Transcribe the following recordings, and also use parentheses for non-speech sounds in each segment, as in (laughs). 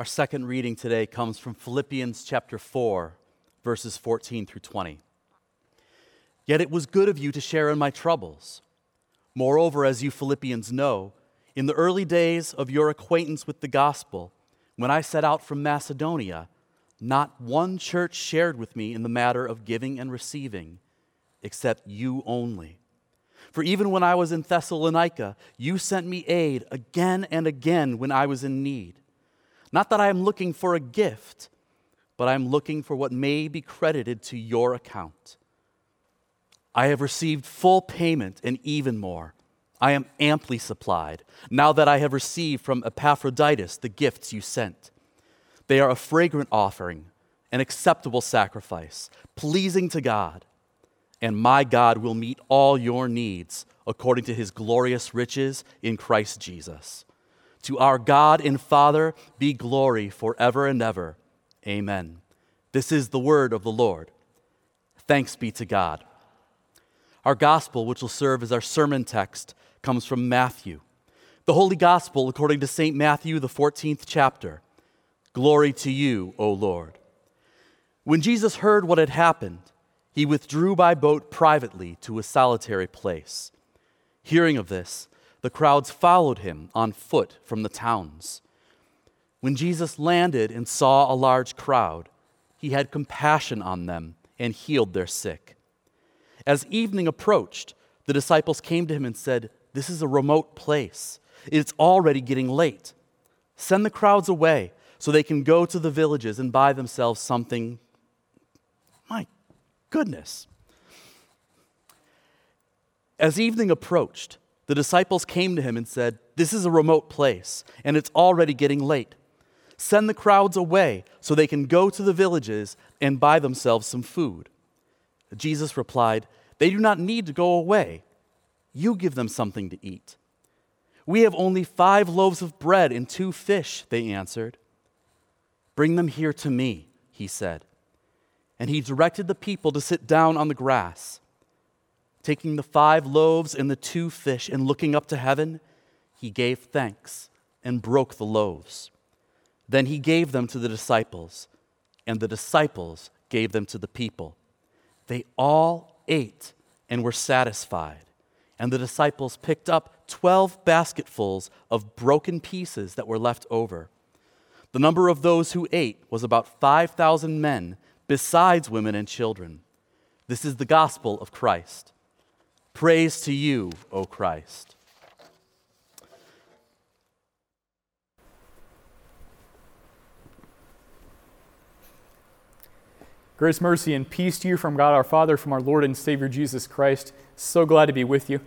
Our second reading today comes from Philippians chapter 4, verses 14 through 20. Yet it was good of you to share in my troubles. Moreover, as you Philippians know, in the early days of your acquaintance with the gospel, when I set out from Macedonia, not one church shared with me in the matter of giving and receiving, except you only. For even when I was in Thessalonica, you sent me aid again and again when I was in need. Not that I am looking for a gift, but I am looking for what may be credited to your account. I have received full payment and even more. I am amply supplied, now that I have received from Epaphroditus the gifts you sent. They are a fragrant offering, an acceptable sacrifice, pleasing to God. And my God will meet all your needs according to his glorious riches in Christ Jesus. To our God and Father be glory forever and ever. Amen. This is the word of the Lord. Thanks be to God. Our gospel, which will serve as our sermon text, comes from Matthew. The Holy Gospel, according to St. Matthew, the 14th chapter. Glory to you, O Lord. When Jesus heard what had happened, he withdrew by boat privately to a solitary place. Hearing of this, the crowds followed him on foot from the towns. When Jesus landed and saw a large crowd, he had compassion on them and healed their sick. As evening approached, the disciples came to him and said, This is a remote place. It's already getting late. Send the crowds away so they can go to the villages and buy themselves something. My goodness. As evening approached, the disciples came to him and said, This is a remote place, and it's already getting late. Send the crowds away so they can go to the villages and buy themselves some food. Jesus replied, They do not need to go away. You give them something to eat. We have only five loaves of bread and two fish, they answered. Bring them here to me, he said. And he directed the people to sit down on the grass. Taking the five loaves and the two fish and looking up to heaven, he gave thanks and broke the loaves. Then he gave them to the disciples, and the disciples gave them to the people. They all ate and were satisfied. And the disciples picked up 12 basketfuls of broken pieces that were left over. The number of those who ate was about 5,000 men, besides women and children. This is the gospel of Christ. Praise to you, O Christ. Grace, mercy, and peace to you from God our Father, from our Lord and Savior Jesus Christ. So glad to be with you.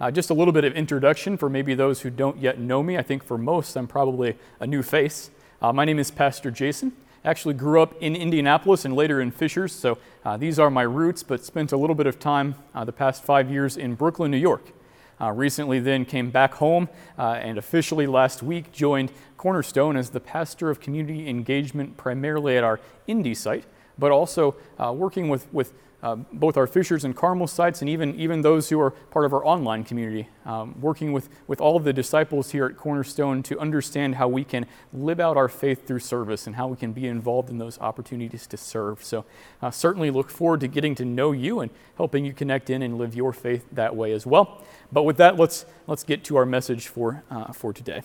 Uh, just a little bit of introduction for maybe those who don't yet know me. I think for most, I'm probably a new face. Uh, my name is Pastor Jason. Actually, grew up in Indianapolis and later in Fishers, so uh, these are my roots, but spent a little bit of time uh, the past five years in Brooklyn, New York. Uh, recently, then came back home uh, and officially last week joined Cornerstone as the pastor of community engagement, primarily at our Indy site, but also uh, working with, with uh, both our Fishers and Carmel sites and even, even those who are part of our online community, um, working with, with all of the disciples here at Cornerstone to understand how we can live out our faith through service and how we can be involved in those opportunities to serve. So, uh, certainly look forward to getting to know you and helping you connect in and live your faith that way as well. But with that, let's, let's get to our message for, uh, for today.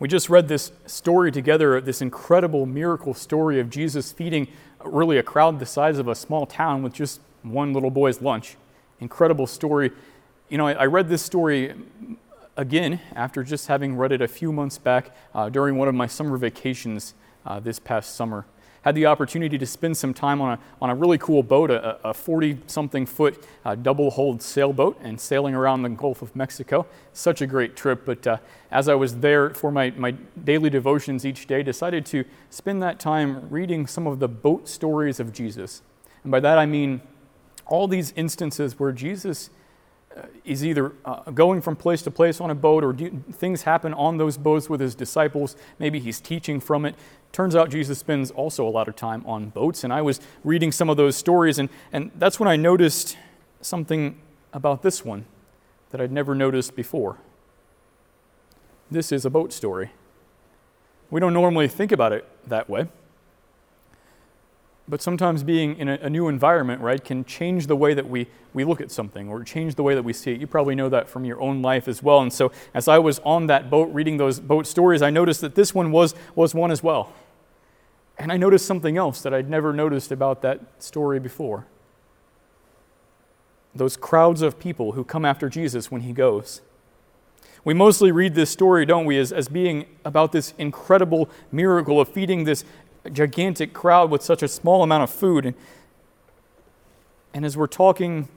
We just read this story together, this incredible miracle story of Jesus feeding really a crowd the size of a small town with just one little boy's lunch. Incredible story. You know, I, I read this story again after just having read it a few months back uh, during one of my summer vacations uh, this past summer had the opportunity to spend some time on a, on a really cool boat, a 40 something foot uh, double hulled sailboat, and sailing around the Gulf of Mexico. Such a great trip. But uh, as I was there for my, my daily devotions each day, decided to spend that time reading some of the boat stories of Jesus. And by that I mean all these instances where Jesus is either uh, going from place to place on a boat or do, things happen on those boats with his disciples. Maybe he's teaching from it. Turns out Jesus spends also a lot of time on boats, and I was reading some of those stories, and, and that's when I noticed something about this one that I'd never noticed before. This is a boat story. We don't normally think about it that way. But sometimes being in a, a, new environment, right, can change the way that we, we look at something or change the way that we see it. You probably know that from your own life as well. And so as I was on that boat reading those boat stories, I noticed that this one was, was one as well. And I noticed something else that I'd never noticed about that story before. Those crowds of people who come after Jesus when he goes. We mostly read this story, don't we, as, as being about this incredible miracle of feeding this gigantic crowd with such a small amount of food. And, and as we're talking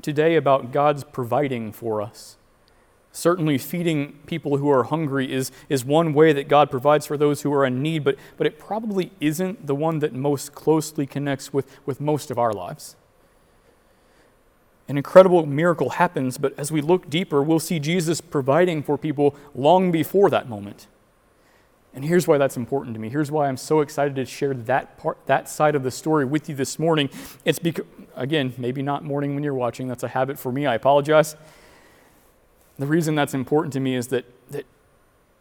today about God's providing for us, certainly feeding people who are hungry is, is one way that God provides for those who are in need, but, but it probably isn't the one that most closely connects with, with most of our lives. An incredible miracle happens, but as we look deeper, we'll see Jesus providing for people long before that moment. And here's why that's important to me. Here's why I'm so excited to share that part, that side of the story with you this morning. It's because, again, maybe not morning when you're watching. That's a habit for me. I apologize. The reason that's important to me is that, that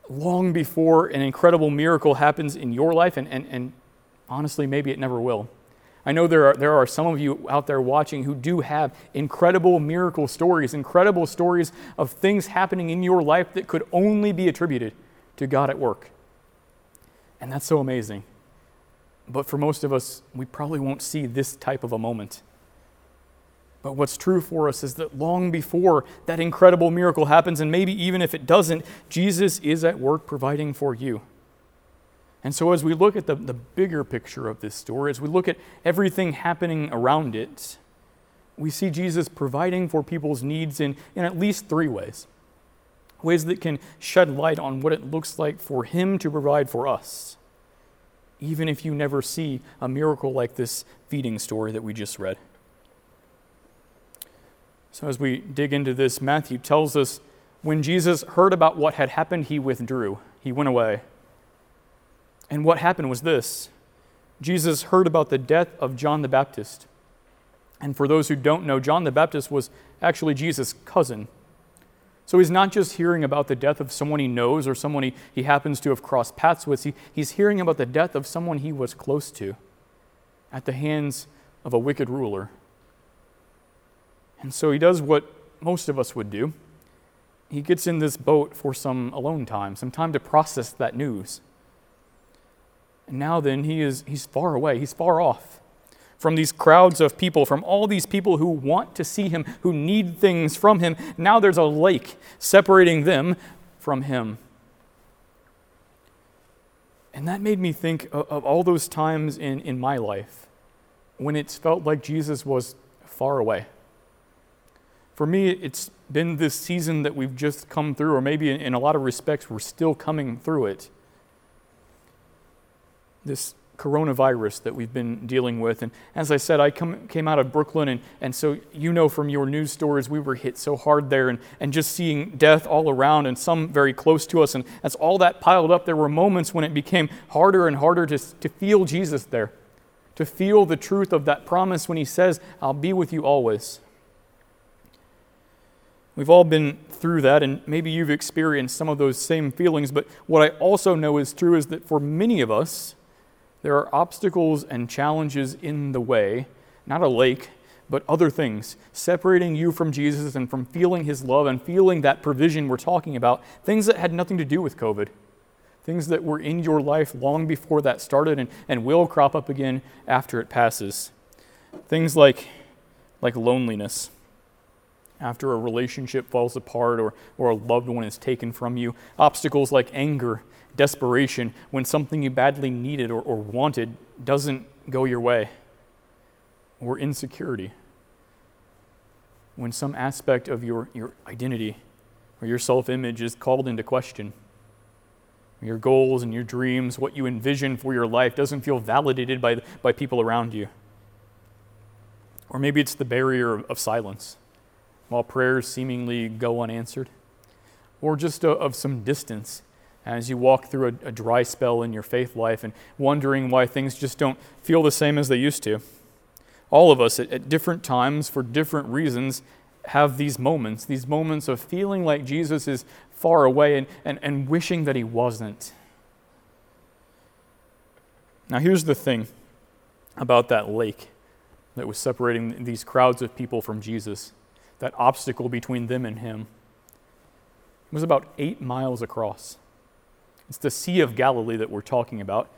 long before an incredible miracle happens in your life, and, and, and honestly, maybe it never will. I know there are, there are some of you out there watching who do have incredible miracle stories, incredible stories of things happening in your life that could only be attributed to God at work. And that's so amazing. But for most of us, we probably won't see this type of a moment. But what's true for us is that long before that incredible miracle happens, and maybe even if it doesn't, Jesus is at work providing for you. And so, as we look at the, the bigger picture of this story, as we look at everything happening around it, we see Jesus providing for people's needs in, in at least three ways ways that can shed light on what it looks like for Him to provide for us, even if you never see a miracle like this feeding story that we just read. So, as we dig into this, Matthew tells us when Jesus heard about what had happened, he withdrew, he went away. And what happened was this Jesus heard about the death of John the Baptist. And for those who don't know, John the Baptist was actually Jesus' cousin. So he's not just hearing about the death of someone he knows or someone he, he happens to have crossed paths with, he, he's hearing about the death of someone he was close to at the hands of a wicked ruler. And so he does what most of us would do. He gets in this boat for some alone time, some time to process that news. And now then he is he's far away, he's far off from these crowds of people, from all these people who want to see him, who need things from him. Now there's a lake separating them from him. And that made me think of, all those times in, in my life when it's felt like Jesus was far away. For me, it's been this season that we've just come through, or maybe in, in a lot of respects, we're still coming through it. This coronavirus that we've been dealing with. And as I said, I come, came out of Brooklyn, and, and so you know from your news stories, we were hit so hard there, and, and just seeing death all around and some very close to us. And as all that piled up, there were moments when it became harder and harder to, to feel Jesus there, to feel the truth of that promise when He says, I'll be with you always. We've all been through that, and maybe you've experienced some of those same feelings. But what I also know is true is that for many of us, there are obstacles and challenges in the way, not a lake, but other things, separating you from Jesus and from feeling his love and feeling that provision we're talking about, things that had nothing to do with COVID, things that were in your life long before that started and, and will crop up again after it passes. Things like, like loneliness. After a relationship falls apart or, or a loved one is taken from you, obstacles like anger desperation when something you badly needed or, or wanted doesn't go your way, or insecurity when some aspect of your, your identity or your self image is called into question. Your goals and your dreams, what you envision for your life, doesn't feel validated by, by people around you. Or maybe it's the barrier of, of silence while prayers seemingly go unanswered, or just a, of some distance as you walk through a, a, dry spell in your faith life and wondering why things just don't feel the same as they used to. All of us at, at different times, for different reasons, have these moments, these moments of feeling like Jesus is far away and, and, and wishing that he wasn't. Now, here's the thing about that lake that was separating these crowds of people from Jesus, that obstacle between them and him. It was about eight miles across. It's the Sea of Galilee that we're talking about,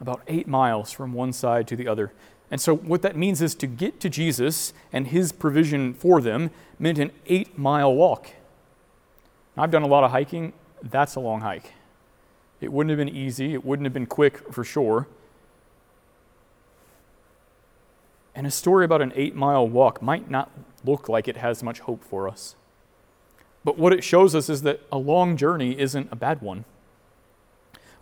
about eight miles from one side to the other. And so, what that means is to get to Jesus and his provision for them meant an eight mile walk. I've done a lot of hiking. That's a long hike. It wouldn't have been easy, it wouldn't have been quick for sure. And a story about an eight mile walk might not look like it has much hope for us. But what it shows us is that a long journey isn't a bad one.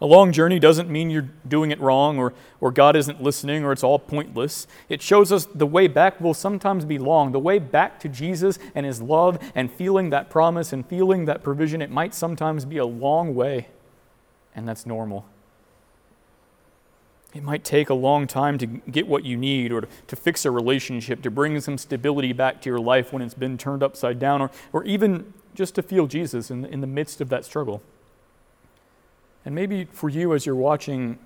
A long journey doesn't mean you're doing it wrong or, or God isn't listening or it's all pointless. It shows us the way back will sometimes be long. The way back to Jesus and His love and feeling that promise and feeling that provision, it might sometimes be a long way, and that's normal. It might take a long time to get what you need or to, fix a relationship, to bring some stability back to your life when it's been turned upside down, or, or even just to feel Jesus in, in the midst of that struggle. And maybe for you as you're watching,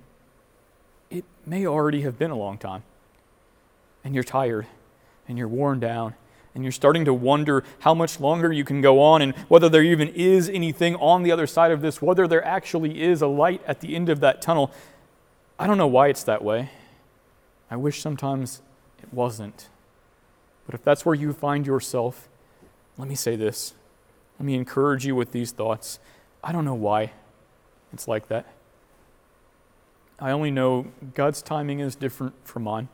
it may already have been a long time. And you're tired and you're worn down and you're starting to wonder how much longer you can go on and whether there even is anything on the other side of this, whether there actually is a light at the end of that tunnel. I don't know why it's that way. I wish sometimes it wasn't. But if that's where you find yourself, let me say this. Let me encourage you with these thoughts. I don't know why. It's like that. I only know God's timing is different from mine.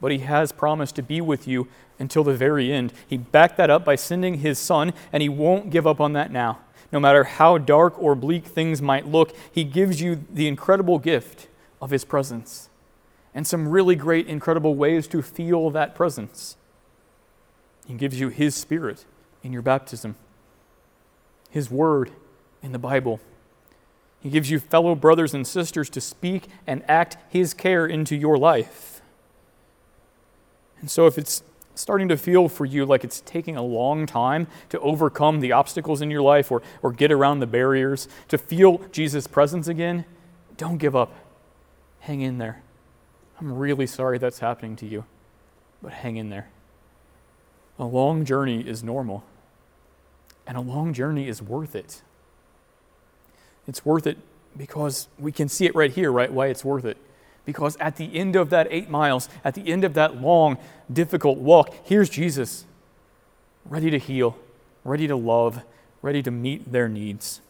But He has promised to be with you until the very end. He backed that up by sending His Son, and He won't give up on that now. No matter how dark or bleak things might look, He gives you the incredible gift of His presence and some really great, incredible ways to feel that presence. He gives you His Spirit in your baptism, His Word in the Bible he gives you fellow brothers and sisters to speak and act His care into your life. And so, if it's starting to feel for you like it's taking a long time to overcome the obstacles in your life or, or get around the barriers, to feel Jesus' presence again, don't give up. Hang in there. I'm really sorry that's happening to you, but hang in there. A long journey is normal, and a long journey is worth it. It's worth it because we can see it right here, right? Why it's worth it. Because at the end of that eight miles, at the end of that long, difficult walk, here's Jesus, ready to heal, ready to love, ready to meet their needs.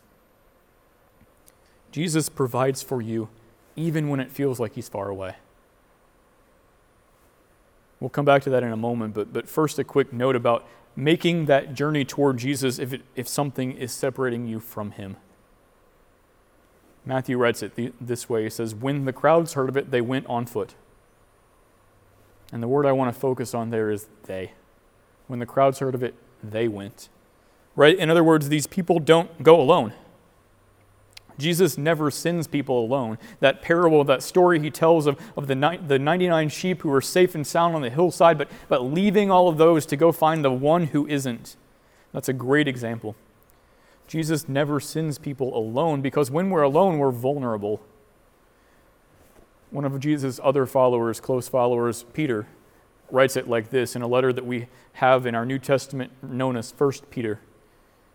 Jesus provides for you even when it feels like he's far away. We'll come back to that in a moment, but, but first, a quick note about making that journey toward Jesus if, it, if something is separating you from him. Matthew writes it this way He says, When the crowds heard of it, they went on foot. And the word I want to focus on there is they. When the crowds heard of it, they went. Right? In other words, these people don't go alone. Jesus never sends people alone. That parable, that story he tells of, of the, ni- the 99 sheep who are safe and sound on the hillside, but, but leaving all of those to go find the one who isn't. That's a great example. Jesus never sends people alone because when we're alone, we're vulnerable. One of Jesus' other followers, close followers, Peter, writes it like this in a letter that we have in our New Testament known as 1 Peter.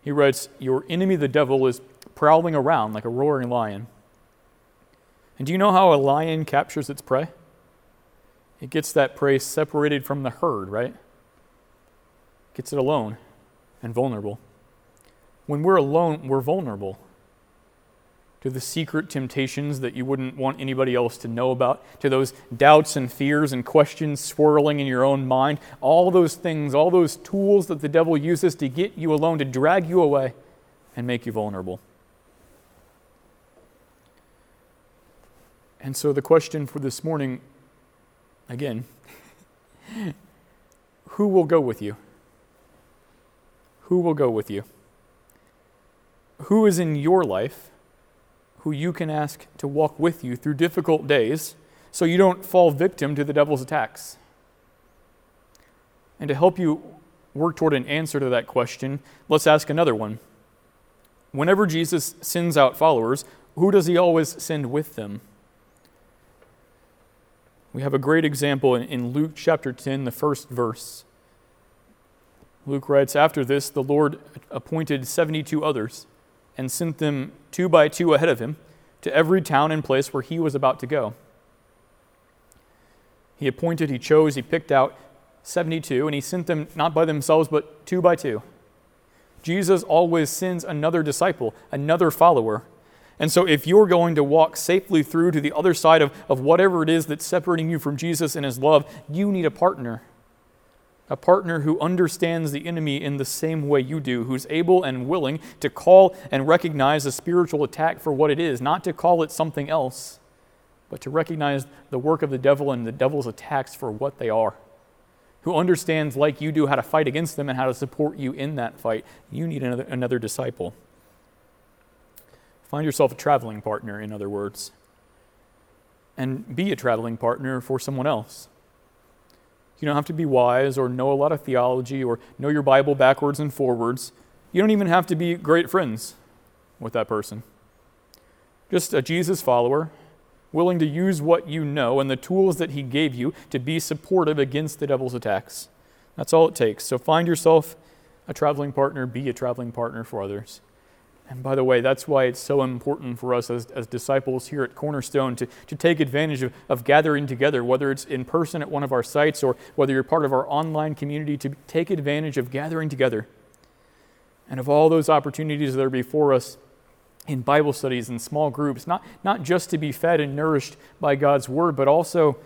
He writes, Your enemy, the devil, is prowling around like a roaring lion. And do you know how a lion captures its prey? It gets that prey separated from the herd, right? Gets it alone and vulnerable. When we're alone, we're vulnerable to the secret temptations that you wouldn't want anybody else to know about, to those doubts and fears and questions swirling in your own mind. All those things, all those tools that the devil uses to get you alone, to drag you away and make you vulnerable. And so the question for this morning, again, (laughs) who will go with you? Who will go with you? Who is in your life who you can ask to walk with you through difficult days so you don't fall victim to the devil's attacks? And to help you work toward an answer to that question, let's ask another one. Whenever Jesus sends out followers, who does he always send with them? We have a great example in, Luke chapter 10, the first verse. Luke writes, After this, the Lord appointed 72 others and sent them two by two ahead of him to every town and place where he was about to go. He appointed, he chose, he picked out 72, and he sent them not by themselves, but two by two. Jesus always sends another disciple, another follower. And so, if you're going to walk safely through to the other side of, of whatever it is that's separating you from Jesus and his love, you need a partner. A partner who understands the enemy in the same way you do, who's able and willing to call and recognize a spiritual attack for what it is, not to call it something else, but to recognize the work of the devil and the devil's attacks for what they are. Who understands, like you do, how to fight against them and how to support you in that fight. You need another, another disciple. Find yourself a traveling partner, in other words, and be a traveling partner for someone else. You don't have to be wise or know a lot of theology or know your Bible backwards and forwards. You don't even have to be great friends with that person. Just a Jesus follower, willing to use what you know and the tools that he gave you to be supportive against the devil's attacks. That's all it takes. So find yourself a traveling partner, be a traveling partner for others. And by the way, that's why it's so important for us as, as disciples here at Cornerstone to, to take advantage of, of gathering together, whether it's in person at one of our sites or whether you're part of our online community, to take advantage of gathering together. And of all those opportunities that are before us in Bible studies and small groups, not, not just to be fed and nourished by God's Word, but also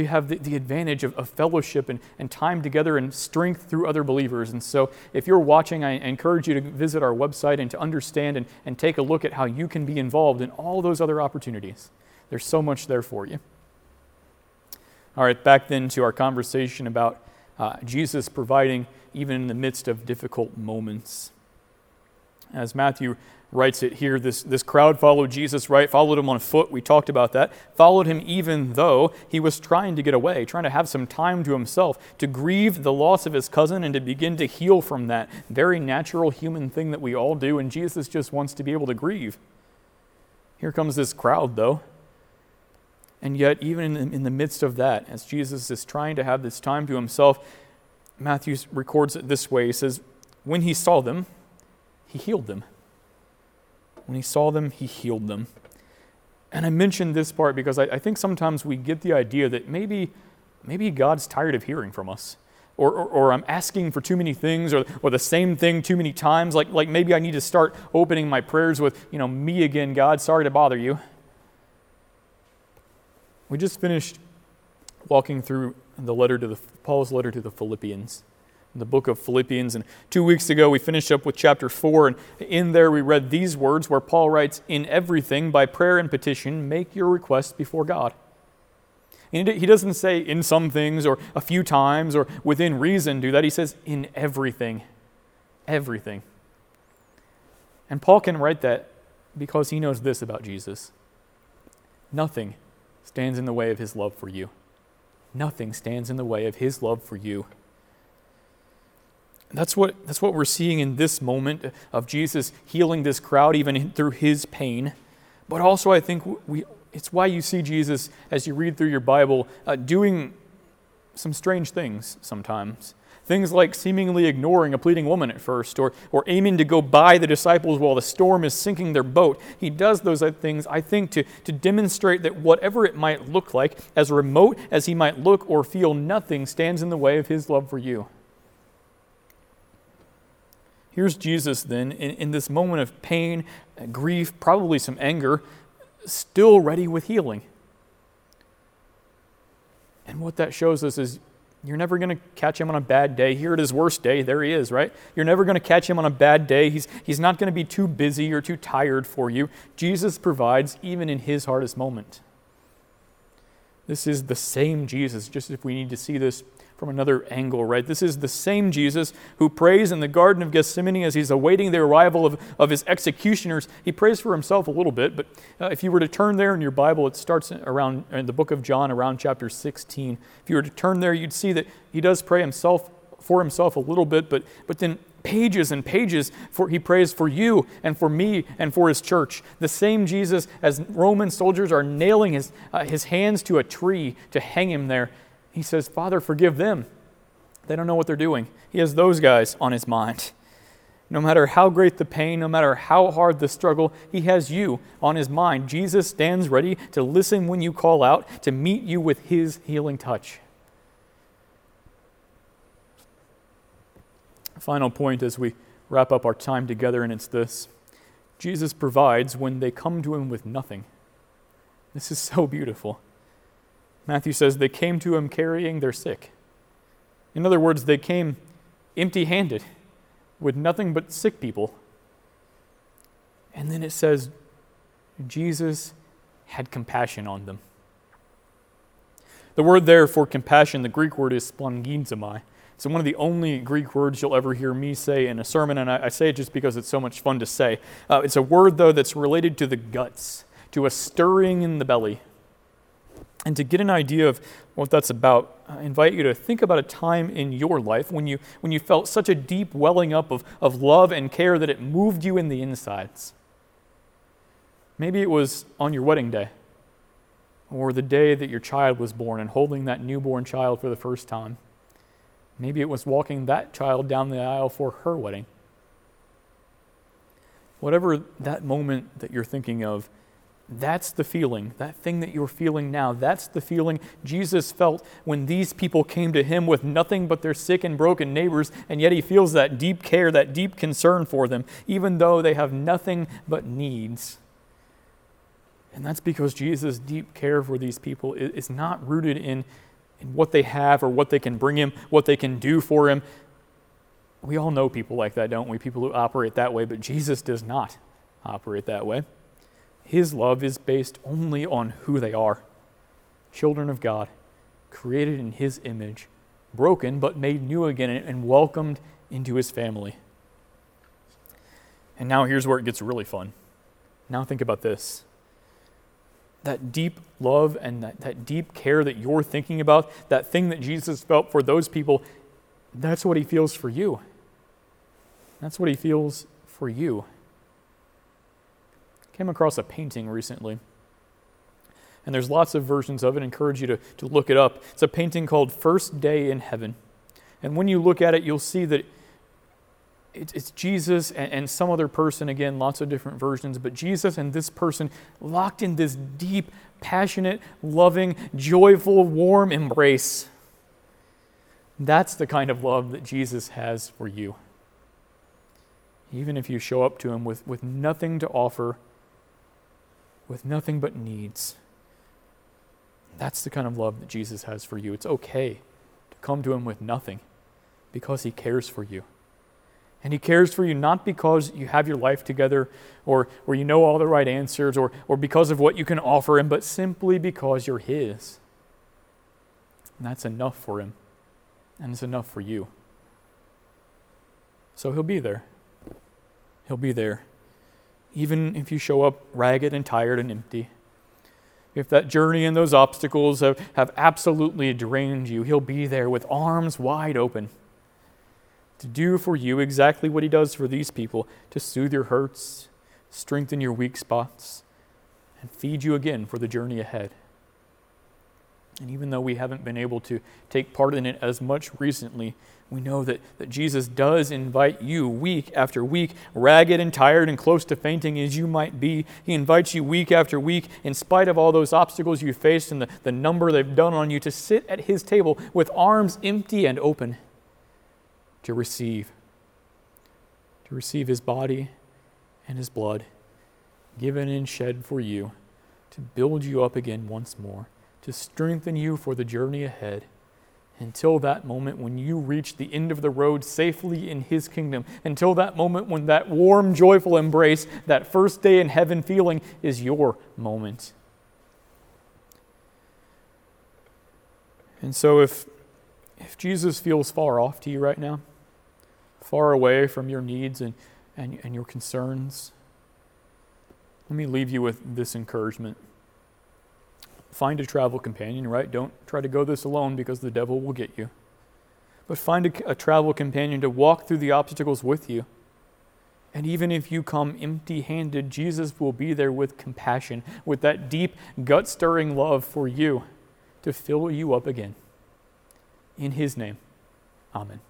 to have the, the advantage of, of, fellowship and, and time together and strength through other believers. And so, if you're watching, I encourage you to visit our website and to understand and, and take a look at how you can be involved in all those other opportunities. There's so much there for you. All right, back then to our conversation about uh, Jesus providing even in the midst of difficult moments. As Matthew writes it here. This, this crowd followed Jesus, right? Followed him on foot. We talked about that. Followed him even though he was trying to get away, trying to have some time to himself, to grieve the loss of his cousin and to begin to heal from that very natural human thing that we all do. And Jesus just wants to be able to grieve. Here comes this crowd, though. And yet, even in in the midst of that, as Jesus is trying to have this time to himself, Matthew records it this way He says, When he saw them, he healed them. When he saw them, he healed them. And I mentioned this part because I, I think sometimes we get the idea that maybe, maybe God's tired of hearing from us. Or, or, or, I'm asking for too many things, or, or the same thing too many times. Like, like maybe I need to start opening my prayers with, you know, me again, God, sorry to bother you. We just finished walking through the letter to the, Paul's letter to the Philippians the book of Philippians. And two weeks ago, we finished up with chapter 4. And in there, we read these words where Paul writes, In everything, by prayer and petition, make your requests before God. And he doesn't say in some things or a few times or within reason do that. He says in everything. Everything. And Paul can write that because he knows this about Jesus nothing stands in the way of his love for you. Nothing stands in the way of his love for you. That's what, that's what we're seeing in this moment of Jesus healing this crowd, even through his pain. But also, I think we, it's why you see Jesus, as you read through your Bible, uh, doing some strange things sometimes. Things like seemingly ignoring a pleading woman at first, or, or aiming to go by the disciples while the storm is sinking their boat. He does those things, I think, to, to demonstrate that whatever it might look like, as remote as he might look or feel, nothing stands in the way of his love for you. Here's Jesus then, in, in this moment of pain, grief, probably some anger, still ready with healing. And what that shows us is you're never going to catch him on a bad day. Here at his worst day, there he is, right? You're never going to catch him on a bad day. He's, he's not going to be too busy or too tired for you. Jesus provides even in his hardest moment. This is the same Jesus, just if we need to see this from another angle, right? This is the same Jesus who prays in the Garden of Gethsemane as he's awaiting the arrival of, of his executioners. He prays for himself a little bit, but uh, if you were to turn there in your Bible, it starts around in the book of John, around chapter 16. If you were to turn there, you'd see that he does pray himself for himself a little bit, but, but then pages and pages for he prays for you and for me and for his church the same jesus as roman soldiers are nailing his, uh, his hands to a tree to hang him there he says father forgive them they don't know what they're doing he has those guys on his mind no matter how great the pain, no matter how hard the struggle, He has you on His mind. Jesus stands ready to listen when you call out, to meet you with His healing touch. Final point as we wrap up our time together, and it's this Jesus provides when they come to Him with nothing. This is so beautiful. Matthew says they came to Him carrying their sick. In other words, they came empty handed with nothing but sick people. And then it says, Jesus had compassion on them. The word there for compassion, the Greek word is splanchnizomai. It's one of the only Greek words you'll ever hear me say in a sermon, and I, I say it just because it's so much fun to say. Uh, it's a word, though, that's related to the guts, to a stirring in the belly. And to get an idea of what that's about, I invite you to think about a time in your life when you, when you felt such a deep welling up of, of love and care that it moved you in the insides. Maybe it was on your wedding day, or the day that your child was born and holding that newborn child for the first time. Maybe it was walking that child down the aisle for her wedding. Whatever that moment that you're thinking of, that's the feeling, that thing that you're feeling now, that's the feeling Jesus felt when these people came to him with nothing but their sick and broken neighbors, and yet he feels that deep care, that deep concern for them, even though they have nothing but needs. And that's because Jesus' deep care for these people is not rooted in, in what they have or what they can bring him, what they can do for him. We all know people like that, don't we? People who operate that way, but Jesus does not operate that way. His love is based only on who they are children of God, created in His image, broken but made new again and welcomed into His family. And now here's where it gets really fun. Now think about this. That deep love and that, that deep care that you're thinking about, that thing that Jesus felt for those people, that's what he feels for you. That's what he feels for you came across a painting recently. And there's lots of versions of it. I encourage you to, to look it up. It's a painting called First Day in Heaven. And when you look at it, you'll see that it's Jesus and, some other person, again, lots of different versions, but Jesus and this person locked in this deep, passionate, loving, joyful, warm embrace. That's the kind of love that Jesus has for you. Even if you show up to him with, with nothing to offer with nothing but needs. That's the kind of love that Jesus has for you. It's okay to come to Him with nothing because He cares for you. And He cares for you not because you have your life together or, or you know all the right answers or, or because of what you can offer Him, but simply because you're His. And that's enough for Him, and it's enough for you. So He'll be there. He'll be there even if you show up ragged and tired and empty. If that journey and those obstacles have, have absolutely drained you, He'll be there with arms wide open to do for you exactly what He does for these people to soothe your hurts, strengthen your weak spots, and feed you again for the journey ahead. And even though we haven't been able to take part in it as much recently, we know that, that Jesus does invite you week after week, ragged and tired and close to fainting as you might be. He invites you week after week, in spite of all those obstacles you faced and the, the number they've done on you, to sit at His table with arms empty and open to receive. To receive His body and His blood given and shed for you to build you up again once more to strengthen you for the journey ahead until that moment when you reach the end of the road safely in His kingdom, until that moment when that warm, joyful embrace, that first day in heaven feeling, is your moment. And so, if, if Jesus feels far off to you right now, far away from your needs and, and, and your concerns, let me leave you with this encouragement find a travel companion, right? Don't try to go this alone because the devil will get you. but find a, a travel companion to walk through the obstacles with you. And even if you come empty handed, Jesus will be there with compassion, with that deep, gut stirring love for you to fill you up again. In his name, amen.